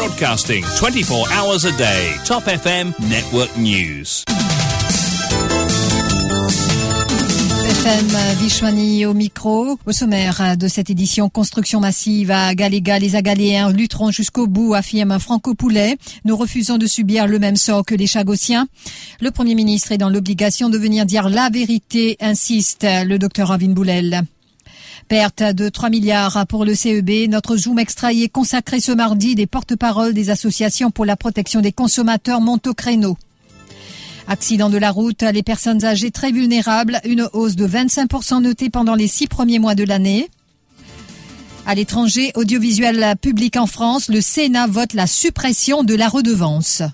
Broadcasting 24 hours a day. Top FM Network News. FM Vishwani au micro. Au sommaire de cette édition, construction massive à Galéga. Les Agaléens lutteront jusqu'au bout, affirme Franco Poulet. Nous refusons de subir le même sort que les Chagossiens. Le Premier ministre est dans l'obligation de venir dire la vérité, insiste le docteur Ravin Boulel. Perte de 3 milliards pour le CEB. Notre Zoom extra est consacré ce mardi des porte-paroles des associations pour la protection des consommateurs montent au créneau. Accident de la route, les personnes âgées très vulnérables, une hausse de 25% notée pendant les six premiers mois de l'année. À l'étranger, audiovisuel public en France, le Sénat vote la suppression de la redevance.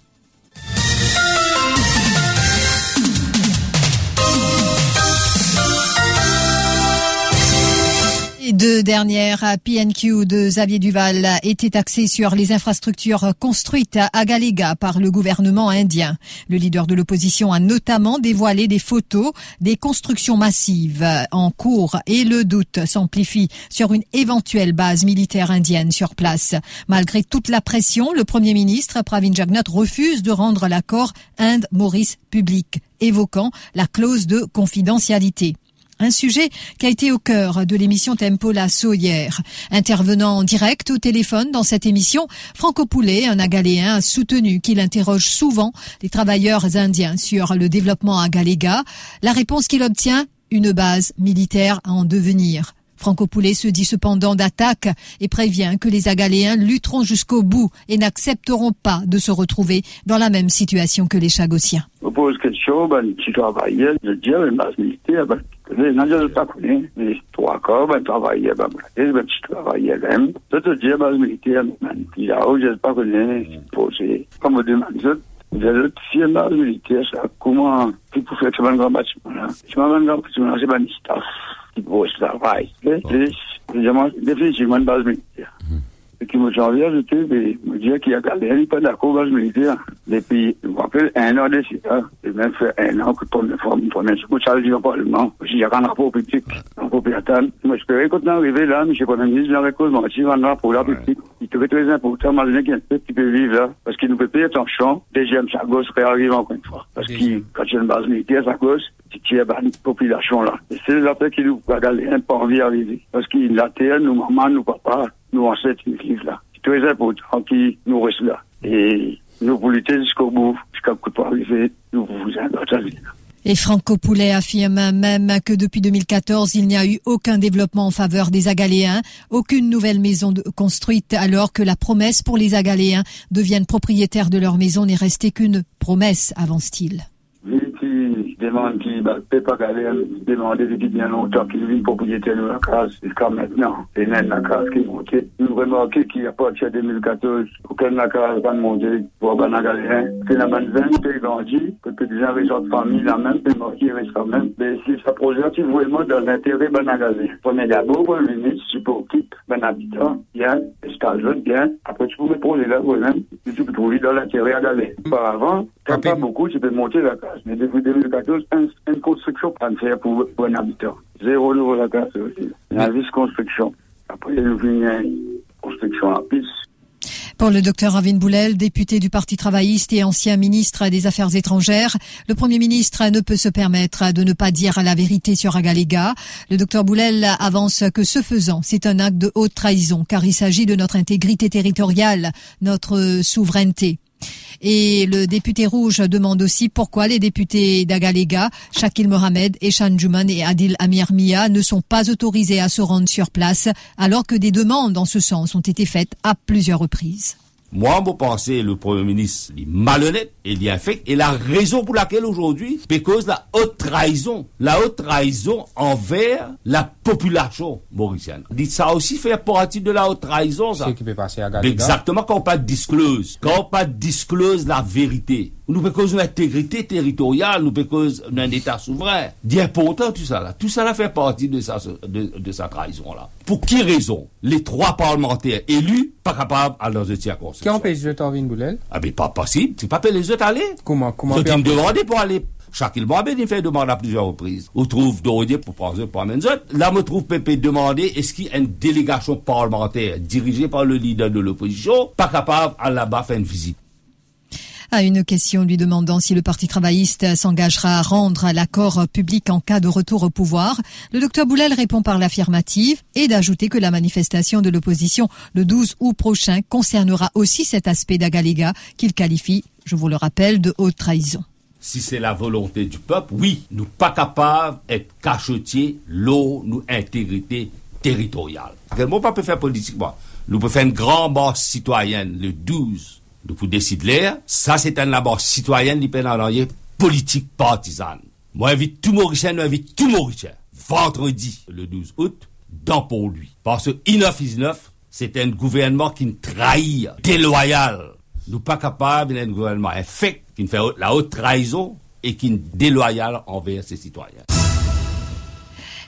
Les deux dernières PNQ de Xavier Duval étaient axées sur les infrastructures construites à Galega par le gouvernement indien. Le leader de l'opposition a notamment dévoilé des photos des constructions massives en cours et le doute s'amplifie sur une éventuelle base militaire indienne sur place. Malgré toute la pression, le premier ministre Pravin Jagnat refuse de rendre l'accord Inde-Maurice public, évoquant la clause de confidentialité. Un sujet qui a été au cœur de l'émission Tempo la hier. Intervenant en direct au téléphone dans cette émission, Franco Poulet, un Agaléen, a soutenu qu'il interroge souvent les travailleurs indiens sur le développement à Galéga. La réponse qu'il obtient, une base militaire à en devenir. Franco Poulet se dit cependant d'attaque et prévient que les Agaléens lutteront jusqu'au bout et n'accepteront pas de se retrouver dans la même situation que les Chagossiens. Je ben, tu travaillais, je dis, ben, militaire, ben, je corps, ben, ben, ben, tu travaillais même. Je te dis, ben, militaire, ben, il a, je pas connais, poser, comme on demande, vous avez si un base militaire, ça, comment, tu peux faire ce grand bâtiment, là. Ce grand bâtiment, c'est une staff qui pose travail. C'est définitivement une base militaire. Et qui me janvier, je me dire qu'il y a galéré, pas d'accord, base militaire. Depuis, je me rappelle, un an de ça. Et même fait un an que pour me former, pour me secouer, ça, je dis au Parlement. Il y a un rapport public, un rapport piétal. Moi, quand on est arrivé là, M. Premier ministre, j'ai récolté, moi, si un rapport là, public. Il trouvait très important, malgré qu'il y a un petit peu vivre là, parce qu'il nous peut payer attention. Deuxième, sa gosse réarrive encore une fois. Parce que quand il a une base militaire, sa gosse, qui est une population là. Et c'est la paix qui nous a un pas envie d'arriver. Parce que la terre, nos mamans, nos papas, nous. Et Franco Poulet affirme même que depuis 2014, il n'y a eu aucun développement en faveur des Agaléens, aucune nouvelle maison construite alors que la promesse pour les Agaléens deviennent propriétaires de leur maison n'est restée qu'une promesse, avance-t-il qui ne peut pas depuis bien longtemps qu'il vit propriétaire de la case jusqu'à maintenant. Et même la case qui montée. Nous remarquons a pas de 2014, aucun la case va monter pour la galère. C'est la bonne veine qui grandi, que des gens de famille la même, puis marqué reste quand même. Mais si ça projette vraiment dans l'intérêt de la galère. Premier d'abord, pour le ministre, c'est pour qui, ben habitant, bien, stage bien. Après, tu peux me poser là, vous-même, tu peux trouver dans l'intérêt à galère. Auparavant, quand pas beaucoup, tu peux monter la case. Mais depuis 2014, une construction pas faire pour, un habitant. Zéro nouveau la case aussi. La construction. Après, il y a une construction à piste. Pour le docteur Ravin Boulel, député du Parti travailliste et ancien ministre des Affaires étrangères, le Premier ministre ne peut se permettre de ne pas dire la vérité sur Agalega. Le docteur Boulel avance que ce faisant, c'est un acte de haute trahison car il s'agit de notre intégrité territoriale, notre souveraineté. Et le député rouge demande aussi pourquoi les députés d'Agalega, Shakil Mohamed, Eshan Juman et Adil Amir Mia ne sont pas autorisés à se rendre sur place alors que des demandes en ce sens ont été faites à plusieurs reprises. Moi, je pense le Premier ministre est malhonnête, il est infect, et la raison pour laquelle aujourd'hui, c'est cause la haute trahison, la haute trahison envers la population mauricienne. Dites ça aussi fait partie de la haute trahison, ça. qui peut passer à Exactement, quand on pas disclose, quand on pas disclose la vérité. Nous peut cause une intégrité territoriale, nous peut cause un État souverain. D'important tout ça là. Tout ça là fait partie de sa, de, de sa trahison là. Pour qui raison Les trois parlementaires élus pas capables à leurs étiers qui empêche de Torvin Boulel Ah, mais pas possible. C'est pas les autres aller. Comment, comment? Ils me demander pour aller Shaquille Mohamed, il fait demande à plusieurs reprises. On trouve Dorier pour prendre Menzot. Là, me trouve Pépé demander est-ce qu'il y a une délégation parlementaire dirigée par le leader de l'opposition, pas capable à là-bas faire une visite? À une question lui demandant si le Parti travailliste s'engagera à rendre l'accord public en cas de retour au pouvoir, le docteur Boulel répond par l'affirmative et d'ajouter que la manifestation de l'opposition le 12 août prochain concernera aussi cet aspect d'Agalega qu'il qualifie, je vous le rappelle, de haute trahison. Si c'est la volonté du peuple, oui, nous pas capables d'être cachotiers, l'eau, nous intégrité territoriale. Quel mot pas peut faire politiquement? Nous pouvons faire une grande base citoyenne le 12 nous pouvons décider ça c'est un labor citoyen indépendant politique partisane. Moi j'invite tout Mauricien, nous invite tout Mauricien. Vendredi, le 12 août, dans pour lui. Parce que enough is enough, c'est un gouvernement qui nous trahit, déloyal. Nous pas capables d'un gouvernement effect, qui fait la haute trahison et qui est déloyal envers ses citoyens.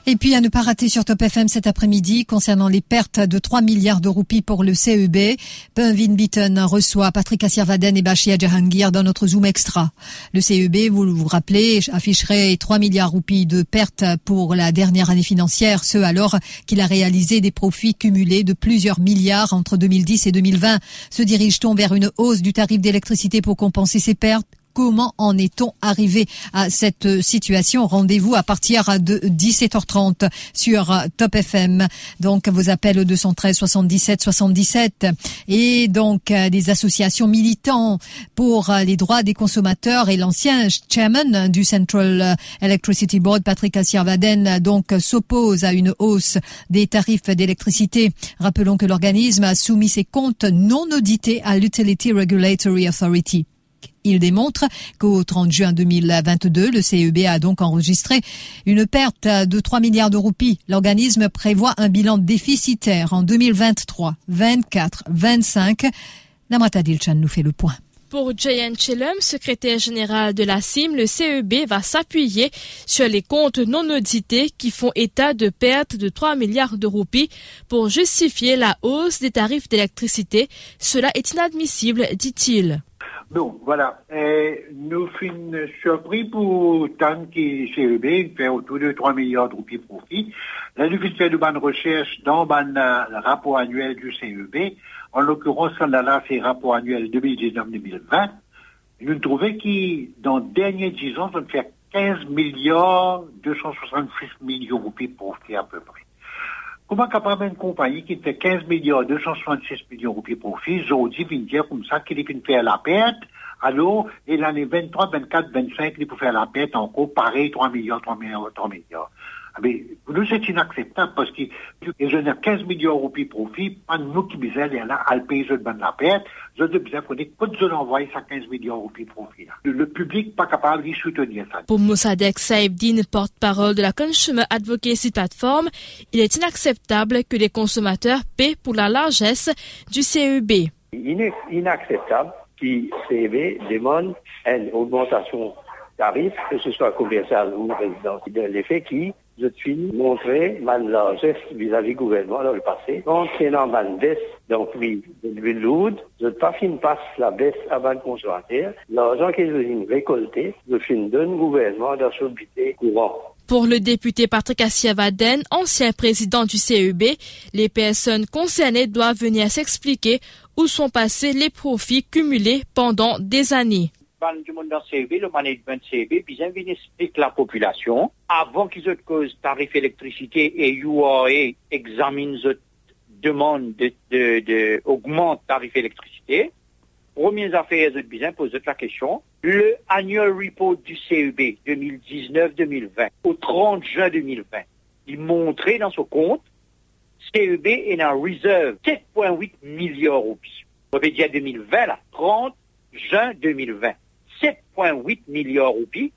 Et puis à ne pas rater sur Top FM cet après-midi concernant les pertes de 3 milliards de roupies pour le CEB. Beaton reçoit Patrick Assirvaden et Bachia Jahangir dans notre Zoom Extra. Le CEB, vous vous rappelez, afficherait 3 milliards de roupies de pertes pour la dernière année financière, ce alors qu'il a réalisé des profits cumulés de plusieurs milliards entre 2010 et 2020. Se dirige-t-on vers une hausse du tarif d'électricité pour compenser ces pertes? Comment en est-on arrivé à cette situation? Rendez-vous à partir de 17h30 sur Top FM. Donc vos appels au 213 77 77 et donc des associations militants pour les droits des consommateurs et l'ancien chairman du Central Electricity Board Patrick Assirvaden donc s'oppose à une hausse des tarifs d'électricité. Rappelons que l'organisme a soumis ses comptes non audités à l'Utility Regulatory Authority. Il démontre qu'au 30 juin 2022, le CEB a donc enregistré une perte de 3 milliards de roupies. L'organisme prévoit un bilan déficitaire en 2023, 24, 25. Namrata Dilchan nous fait le point. Pour Jayan Chelum, secrétaire général de la CIM, le CEB va s'appuyer sur les comptes non audités qui font état de pertes de 3 milliards de roupies pour justifier la hausse des tarifs d'électricité. Cela est inadmissible, dit-il. Bon, voilà. Et nous sommes surpris pour tant que CEB fait autour de 3 milliards de roupies profit. Là, nous fait de bonnes recherches dans le rapport annuel du CEB. En l'occurrence, on a là fait rapport annuel 2019-2020. Nous trouvons que dans les derniers 10 ans, on fait 15 milliards 266 millions de roupies profit à peu près. Comment capable une compagnie qui fait 15 milliards 266 millions de roupies de profit, aujourd'hui, vient dire comme ça qu'il est faire la perte, alors, et l'année 23, 24, 25, il peut faire la perte encore, pareil, 3 milliards, 3 milliards, 3 milliards. Mais pour nous, c'est inacceptable parce qu'ils ont 15 millions de roupies de profit, pas nous qui besoin là, à le payer de la perte, ils ont besoin qu'on ait pas de envoyer ça 15 millions de roupies de profit. Le, public pas capable de soutenir ça. Pour Moussadek Saïbdine, porte-parole de la Consumer Advocacy Platform, il est inacceptable que les consommateurs paient pour la largesse du CEB. Il est inacceptable que CEB demande une augmentation tarif, que ce soit commercial ou résidentiel. L'effet qui je suis montré ma largesse vis-à-vis du gouvernement dans le passé. Concernant ma baisse prix de l'huile je pas passe la baisse avant le consommateur. L'argent que je récolté, je finis donne gouvernement dans son budget courant. Pour le député Patrick Assiavaden, ancien président du CEB, les personnes concernées doivent venir s'expliquer où sont passés les profits cumulés pendant des années du monde dans CEB, le management CEB, puis ils expliquent la population, avant qu'ils aient cause tarif électricité et UAE examine cette demande de, de, de tarif électricité, premières affaires, ils bien posent la question. Le annual report du CEB 2019-2020 au 30 juin 2020, il montrait dans son compte CEB est en réserve 7,8 milliards roupies. On veut dire 2020, là, 30 juin 2020. 7,8 milliards de roupies.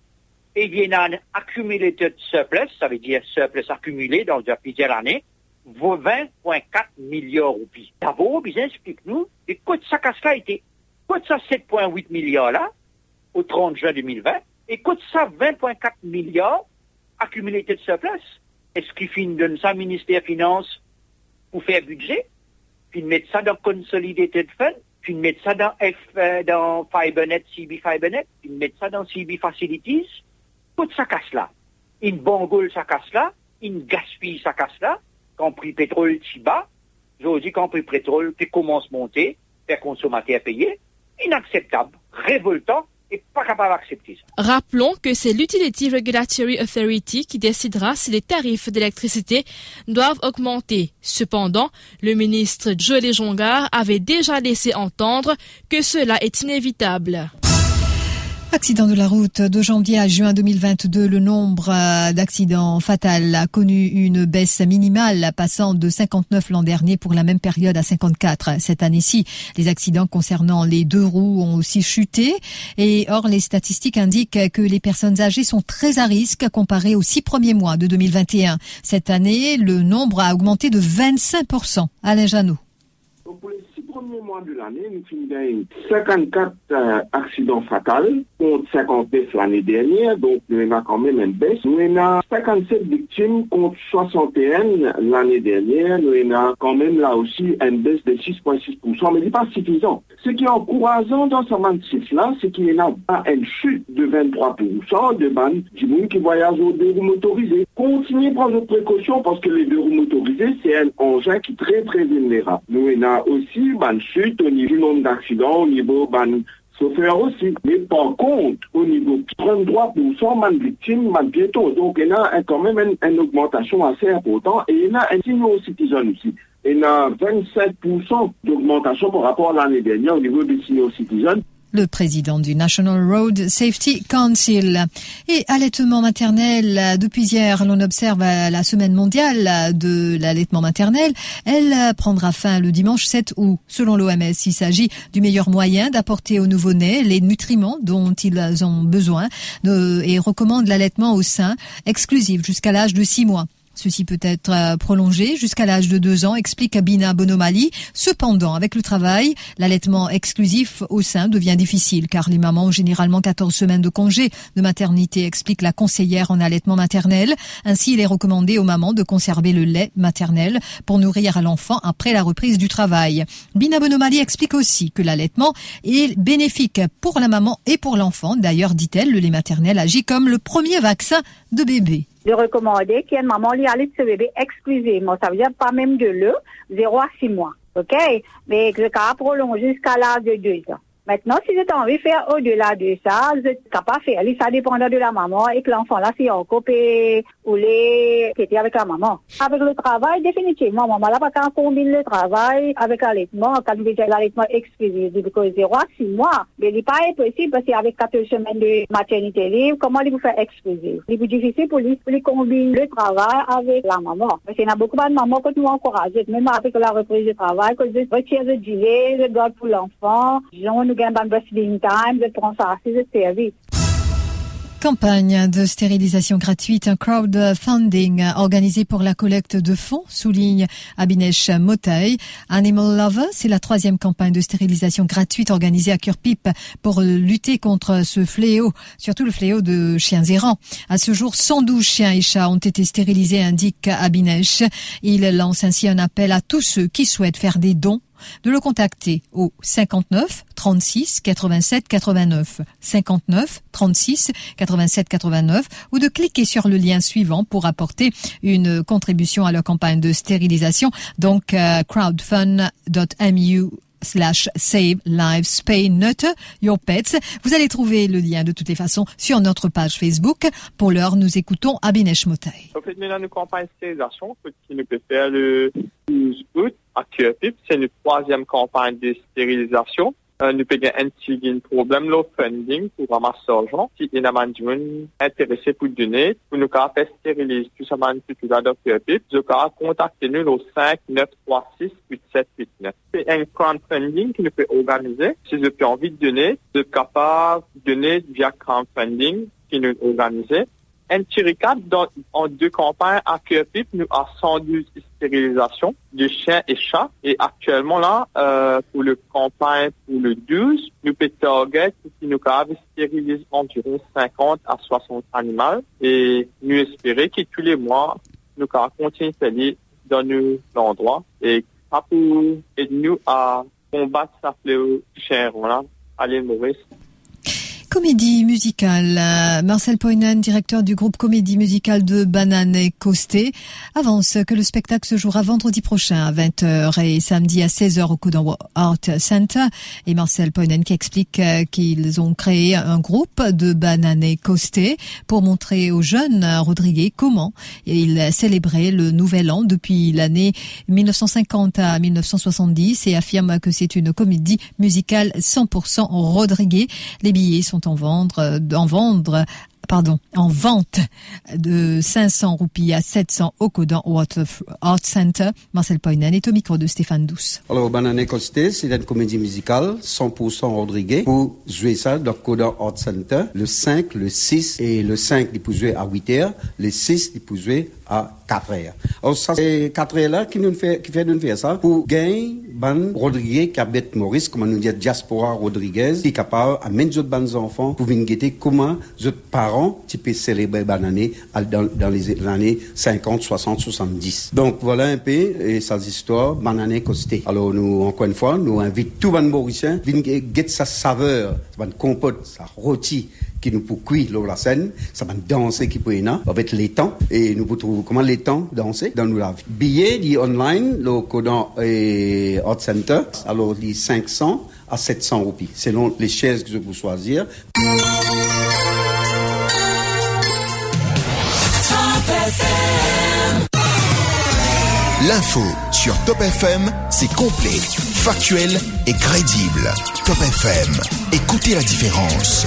Et il y a un accumulated surplus, ça veut dire surplus accumulé dans plusieurs années, vaut 20,4 milliards de roupies. D'abord, bien explique-nous, et quoi ça casse a été Quoi ça 7,8 milliards là, au 30 juin 2020, et quoi ça 20,4 milliards accumulated surplus? Est-ce qu'il finit de ça ministère des Finances pour faire budget? Puis mettre ça dans Consolidated Fund? Puis mettre ça dans F, euh, dans FiberNet, CB FiberNet, puis mettre ça dans CB Facilities, tout sa casse là. Une bangole sa casse là, une gaspille sa casse là, quand prix pétrole si bas, dis quand prix pétrole qui commence à monter, les consommateurs payer, inacceptable, révoltant, Rappelons que c'est l'Utility Regulatory Authority qui décidera si les tarifs d'électricité doivent augmenter. Cependant, le ministre Joël Jongard avait déjà laissé entendre que cela est inévitable. Accident de la route de janvier à juin 2022, le nombre euh, d'accidents fatals a connu une baisse minimale, passant de 59 l'an dernier pour la même période à 54 cette année-ci. Les accidents concernant les deux roues ont aussi chuté. Et or, les statistiques indiquent que les personnes âgées sont très à risque comparé aux six premiers mois de 2021. Cette année, le nombre a augmenté de 25%. Alain Janot premier mois de l'année, nous finissons 54 euh, accidents fatals contre 59 l'année dernière, donc nous avons quand même une baisse. Nous avons 57 victimes contre 61 l'année dernière. Nous avons quand même là aussi une baisse de 6,6%, mais ce n'est pas suffisant. Ce qui est encourageant dans ce chiffre-là, c'est qu'il y a une chute de 23% de bandes du monde qui voyage aux deux roues motorisées. Continuez à prendre vos précautions parce que les deux roues motorisées, c'est un engin qui est très très vulnérable. Nous avons aussi une chute au niveau du nombre d'accidents, au niveau ban chauffeur aussi. Mais par contre, au niveau 33% de victimes, de piétons. Donc, il y a quand même une, augmentation assez importante. Et il y a un senior citizen aussi. Il y a 27% d'augmentation par rapport à l'année dernière au niveau des senior citizens le président du National Road Safety Council. Et allaitement maternel, depuis hier, l'on observe la semaine mondiale de l'allaitement maternel. Elle prendra fin le dimanche 7 août. Selon l'OMS, il s'agit du meilleur moyen d'apporter aux nouveau-nés les nutriments dont ils ont besoin et recommande l'allaitement au sein exclusif jusqu'à l'âge de 6 mois. Ceci peut être euh, prolongé jusqu'à l'âge de deux ans, explique Abina Bonomali. Cependant, avec le travail, l'allaitement exclusif au sein devient difficile car les mamans ont généralement 14 semaines de congé de maternité, explique la conseillère en allaitement maternel. Ainsi, il est recommandé aux mamans de conserver le lait maternel pour nourrir l'enfant après la reprise du travail. Bina Bonomali explique aussi que l'allaitement est bénéfique pour la maman et pour l'enfant. D'ailleurs, dit-elle, le lait maternel agit comme le premier vaccin de bébé de recommander qu'une maman lui allait ce bébé exclusivement. Ça veut dire pas même de l'eau, 0 à 6 mois. OK? Mais que le cas prolonge jusqu'à l'âge de 2 ans. Maintenant, si vous envie de faire au-delà de ça, êtes capable de faire. Ça dépend de la maman et que l'enfant là, si on coupe qui était avec la maman. Avec le travail, définitivement, maman là, parce qu'on combine le travail avec l'allaitement, quand vous déjà l'allaitement exclusif, que 0 à 6 mois. Mais il n'est pas impossible parce qu'avec 14 semaines de maternité libre, comment il vous faire exclusif? Il est plus difficile pour lui, pour lui combiner le travail avec la maman. Parce qu'il y a beaucoup de mamans que nous encourageons, même avec la reprise du travail, que je retire le dîner, le garde pour l'enfant, Campagne de stérilisation gratuite, un crowdfunding organisé pour la collecte de fonds, souligne Abinesh Motay. Animal Lover, c'est la troisième campagne de stérilisation gratuite organisée à Curpip pour lutter contre ce fléau, surtout le fléau de chiens errants. À ce jour, 112 chiens et chats ont été stérilisés, indique Abinesh. Il lance ainsi un appel à tous ceux qui souhaitent faire des dons de le contacter au 59 36 87 89 59 36 87 89 ou de cliquer sur le lien suivant pour apporter une contribution à leur campagne de stérilisation. Donc euh, crowdfund.mu slash save lives pay neuter your pets. Vous allez trouver le lien de toutes les façons sur notre page Facebook. Pour l'heure, nous écoutons Abinesh Motay. En une campagne de stérilisation qui nous le 12 août C'est une troisième campagne de stérilisation. Euh, nous pouvons un petit problème le funding pour ramasser l'argent. Si il y a un intéressé pour donner, pour nous faire stériliser tout ça, tout ça dans Curpip, vous pouvez contacter nous au 5 9 3 6 8 7 8 9. C'est un crowdfunding que nous pouvons organiser. Si envie de donner, vous êtes capable de donner via crowdfunding qui nous organisé petit récap en deux campagnes à Curpip, nous avons 112 stérilisations de chiens et chats. Et actuellement, là, euh, pour le campagne pour le 12, nous target qui nous avons stérilisé environ 50 à 60 animaux. Et nous espérons que tous les mois, nous continuer à aller dans nos endroits et pour aider nous à combattre ça fléau chien, là, à l'île Maurice. Comédie musicale. Euh, Marcel Poinan, directeur du groupe comédie musicale de Banane et Costé, avance que le spectacle se jouera vendredi prochain à 20h et samedi à 16h au Codan Art Center. Et Marcel Poinan qui explique euh, qu'ils ont créé un groupe de Banane et Costé pour montrer aux jeunes Rodriguez comment il célébrait le nouvel an depuis l'année 1950 à 1970 et affirme que c'est une comédie musicale 100% Rodriguez. Les billets sont en vendre, en vendre pardon, en vente de 500 roupies à 700 au Codan Art Center. Marcel Poinan est au micro de Stéphane Douce. Alors, Banane Costé, c'est une comédie musicale 100% Rodriguez pour jouer ça dans Codan Art Center le 5, le 6 et le 5 il peut jouer à 8 heures, le 6 il peut jouer à 4 heures. Alors, ça, c'est 4 heures là qui nous qui fait nous faire ça pour gagner ban Rodriguez habite Maurice, comment nous dire diaspora Rodriguez, qui est capable à mettre d'autres bons enfants pour venir guetter comment d'autres parents qui peuvent célébrer banane dans, dans les années 50, 60, 70. Donc voilà un peu et sa histoire banane costé. Alors nous encore une fois nous invitons tous les Mauriciens à venir guetter sa saveur, sa compote, sa rôti qui nous cuire lors la scène, ça va danser qui peut avec les temps, et nous pouvons trouver comment les temps danser dans nous la billets dit online, le Codan et Hot Center, alors les 500 à 700 roupies, selon les chaises que je peux choisir. L'info sur Top FM, c'est complet, factuel et crédible. Top FM, écoutez la différence.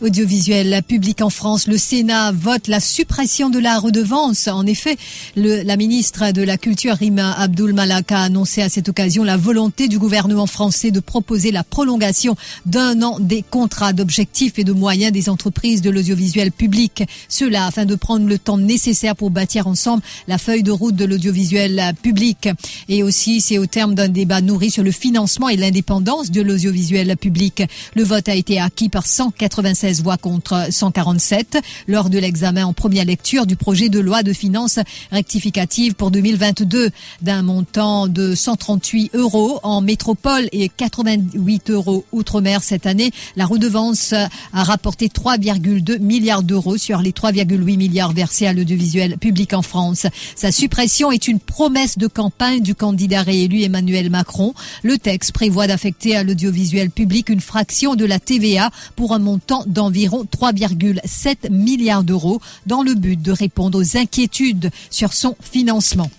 Audiovisuel public en France, le Sénat vote la suppression de la redevance. En effet, le, la ministre de la Culture, Rima Abdul Malak, a annoncé à cette occasion la volonté du gouvernement français de proposer la prolongation d'un an des contrats d'objectifs et de moyens des entreprises de l'audiovisuel public. Cela afin de prendre le temps nécessaire pour bâtir ensemble la feuille de route de l'audiovisuel public. Et aussi, c'est au terme d'un débat nourri sur le financement et l'indépendance de l'audiovisuel public. Le vote a été acquis par 196 voix contre 147 lors de l'examen en première lecture du projet de loi de finances rectificative pour 2022 d'un montant de 138 euros en métropole et 88 euros outre-mer cette année. La redevance a rapporté 3,2 milliards d'euros sur les 3,8 milliards versés à l'audiovisuel public en France. Sa suppression est une promesse de campagne du candidat réélu Emmanuel Macron. Le texte prévoit d'affecter à l'audiovisuel public une fraction de la TVA pour un montant d'environ 3,7 milliards d'euros dans le but de répondre aux inquiétudes sur son financement.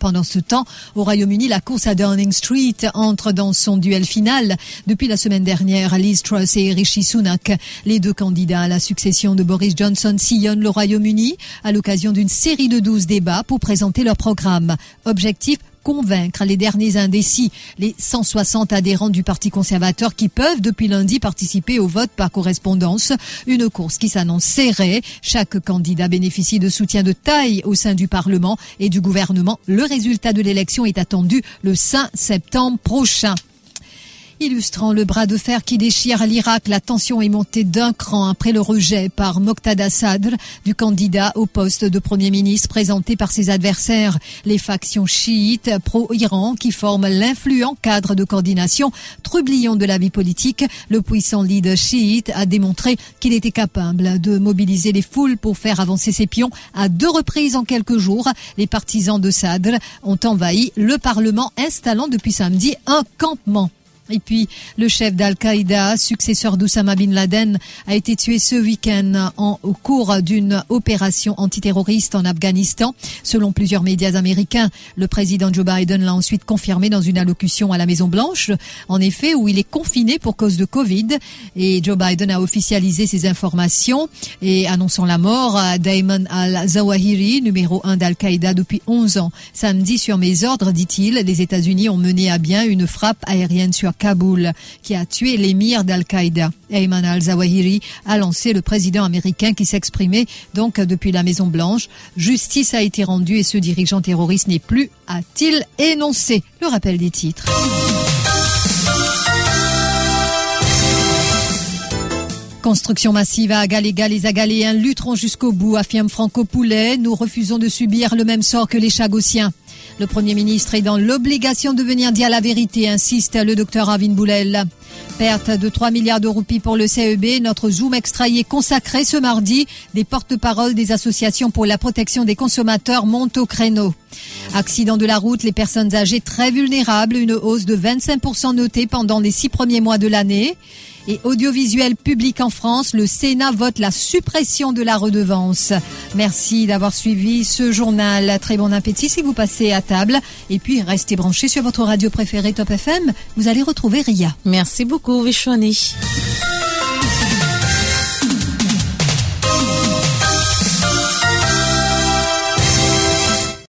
Pendant ce temps, au Royaume-Uni, la course à Downing Street entre dans son duel final. Depuis la semaine dernière, Liz Truss et Rishi Sunak, les deux candidats à la succession de Boris Johnson, sillonnent le Royaume-Uni à l'occasion d'une série de 12 débats pour présenter leur programme. Objectif convaincre les derniers indécis, les 160 adhérents du Parti conservateur qui peuvent depuis lundi participer au vote par correspondance. Une course qui s'annonce serrée. Chaque candidat bénéficie de soutien de taille au sein du Parlement et du gouvernement. Le résultat de l'élection est attendu le 5 septembre prochain. Illustrant le bras de fer qui déchire l'Irak, la tension est montée d'un cran après le rejet par Moqtada Sadr du candidat au poste de Premier ministre présenté par ses adversaires, les factions chiites pro-Iran qui forment l'influent cadre de coordination trublion de la vie politique. Le puissant leader chiite a démontré qu'il était capable de mobiliser les foules pour faire avancer ses pions à deux reprises en quelques jours. Les partisans de Sadr ont envahi le Parlement installant depuis samedi un campement. Et puis, le chef d'Al-Qaïda, successeur d'Oussama Bin Laden, a été tué ce week-end en, au cours d'une opération antiterroriste en Afghanistan. Selon plusieurs médias américains, le président Joe Biden l'a ensuite confirmé dans une allocution à la Maison-Blanche. En effet, où il est confiné pour cause de Covid. Et Joe Biden a officialisé ces informations et annonçant la mort à Damon al-Zawahiri, numéro un d'Al-Qaïda depuis 11 ans. Samedi, sur mes ordres, dit-il, les États-Unis ont mené à bien une frappe aérienne sur Kaboul, qui a tué l'émir d'Al-Qaïda. Ayman al-Zawahiri a lancé le président américain qui s'exprimait donc depuis la Maison Blanche. Justice a été rendue et ce dirigeant terroriste n'est plus, a-t-il énoncé. Le rappel des titres. Construction massive à Agaléga, les Agaléens lutteront jusqu'au bout, affirme Franco Poulet. Nous refusons de subir le même sort que les Chagossiens. Le Premier ministre est dans l'obligation de venir dire la vérité, insiste le docteur Avin Boulel. Perte de 3 milliards de roupies pour le CEB. Notre Zoom extraillé consacré ce mardi. Des porte-paroles des associations pour la protection des consommateurs montent au créneau. Accident de la route, les personnes âgées très vulnérables, une hausse de 25% notée pendant les six premiers mois de l'année. Et audiovisuel public en France, le Sénat vote la suppression de la redevance. Merci d'avoir suivi ce journal. Très bon appétit si vous passez à table. Et puis, restez branchés sur votre radio préférée Top FM. Vous allez retrouver Ria. Merci beaucoup, Vishwani.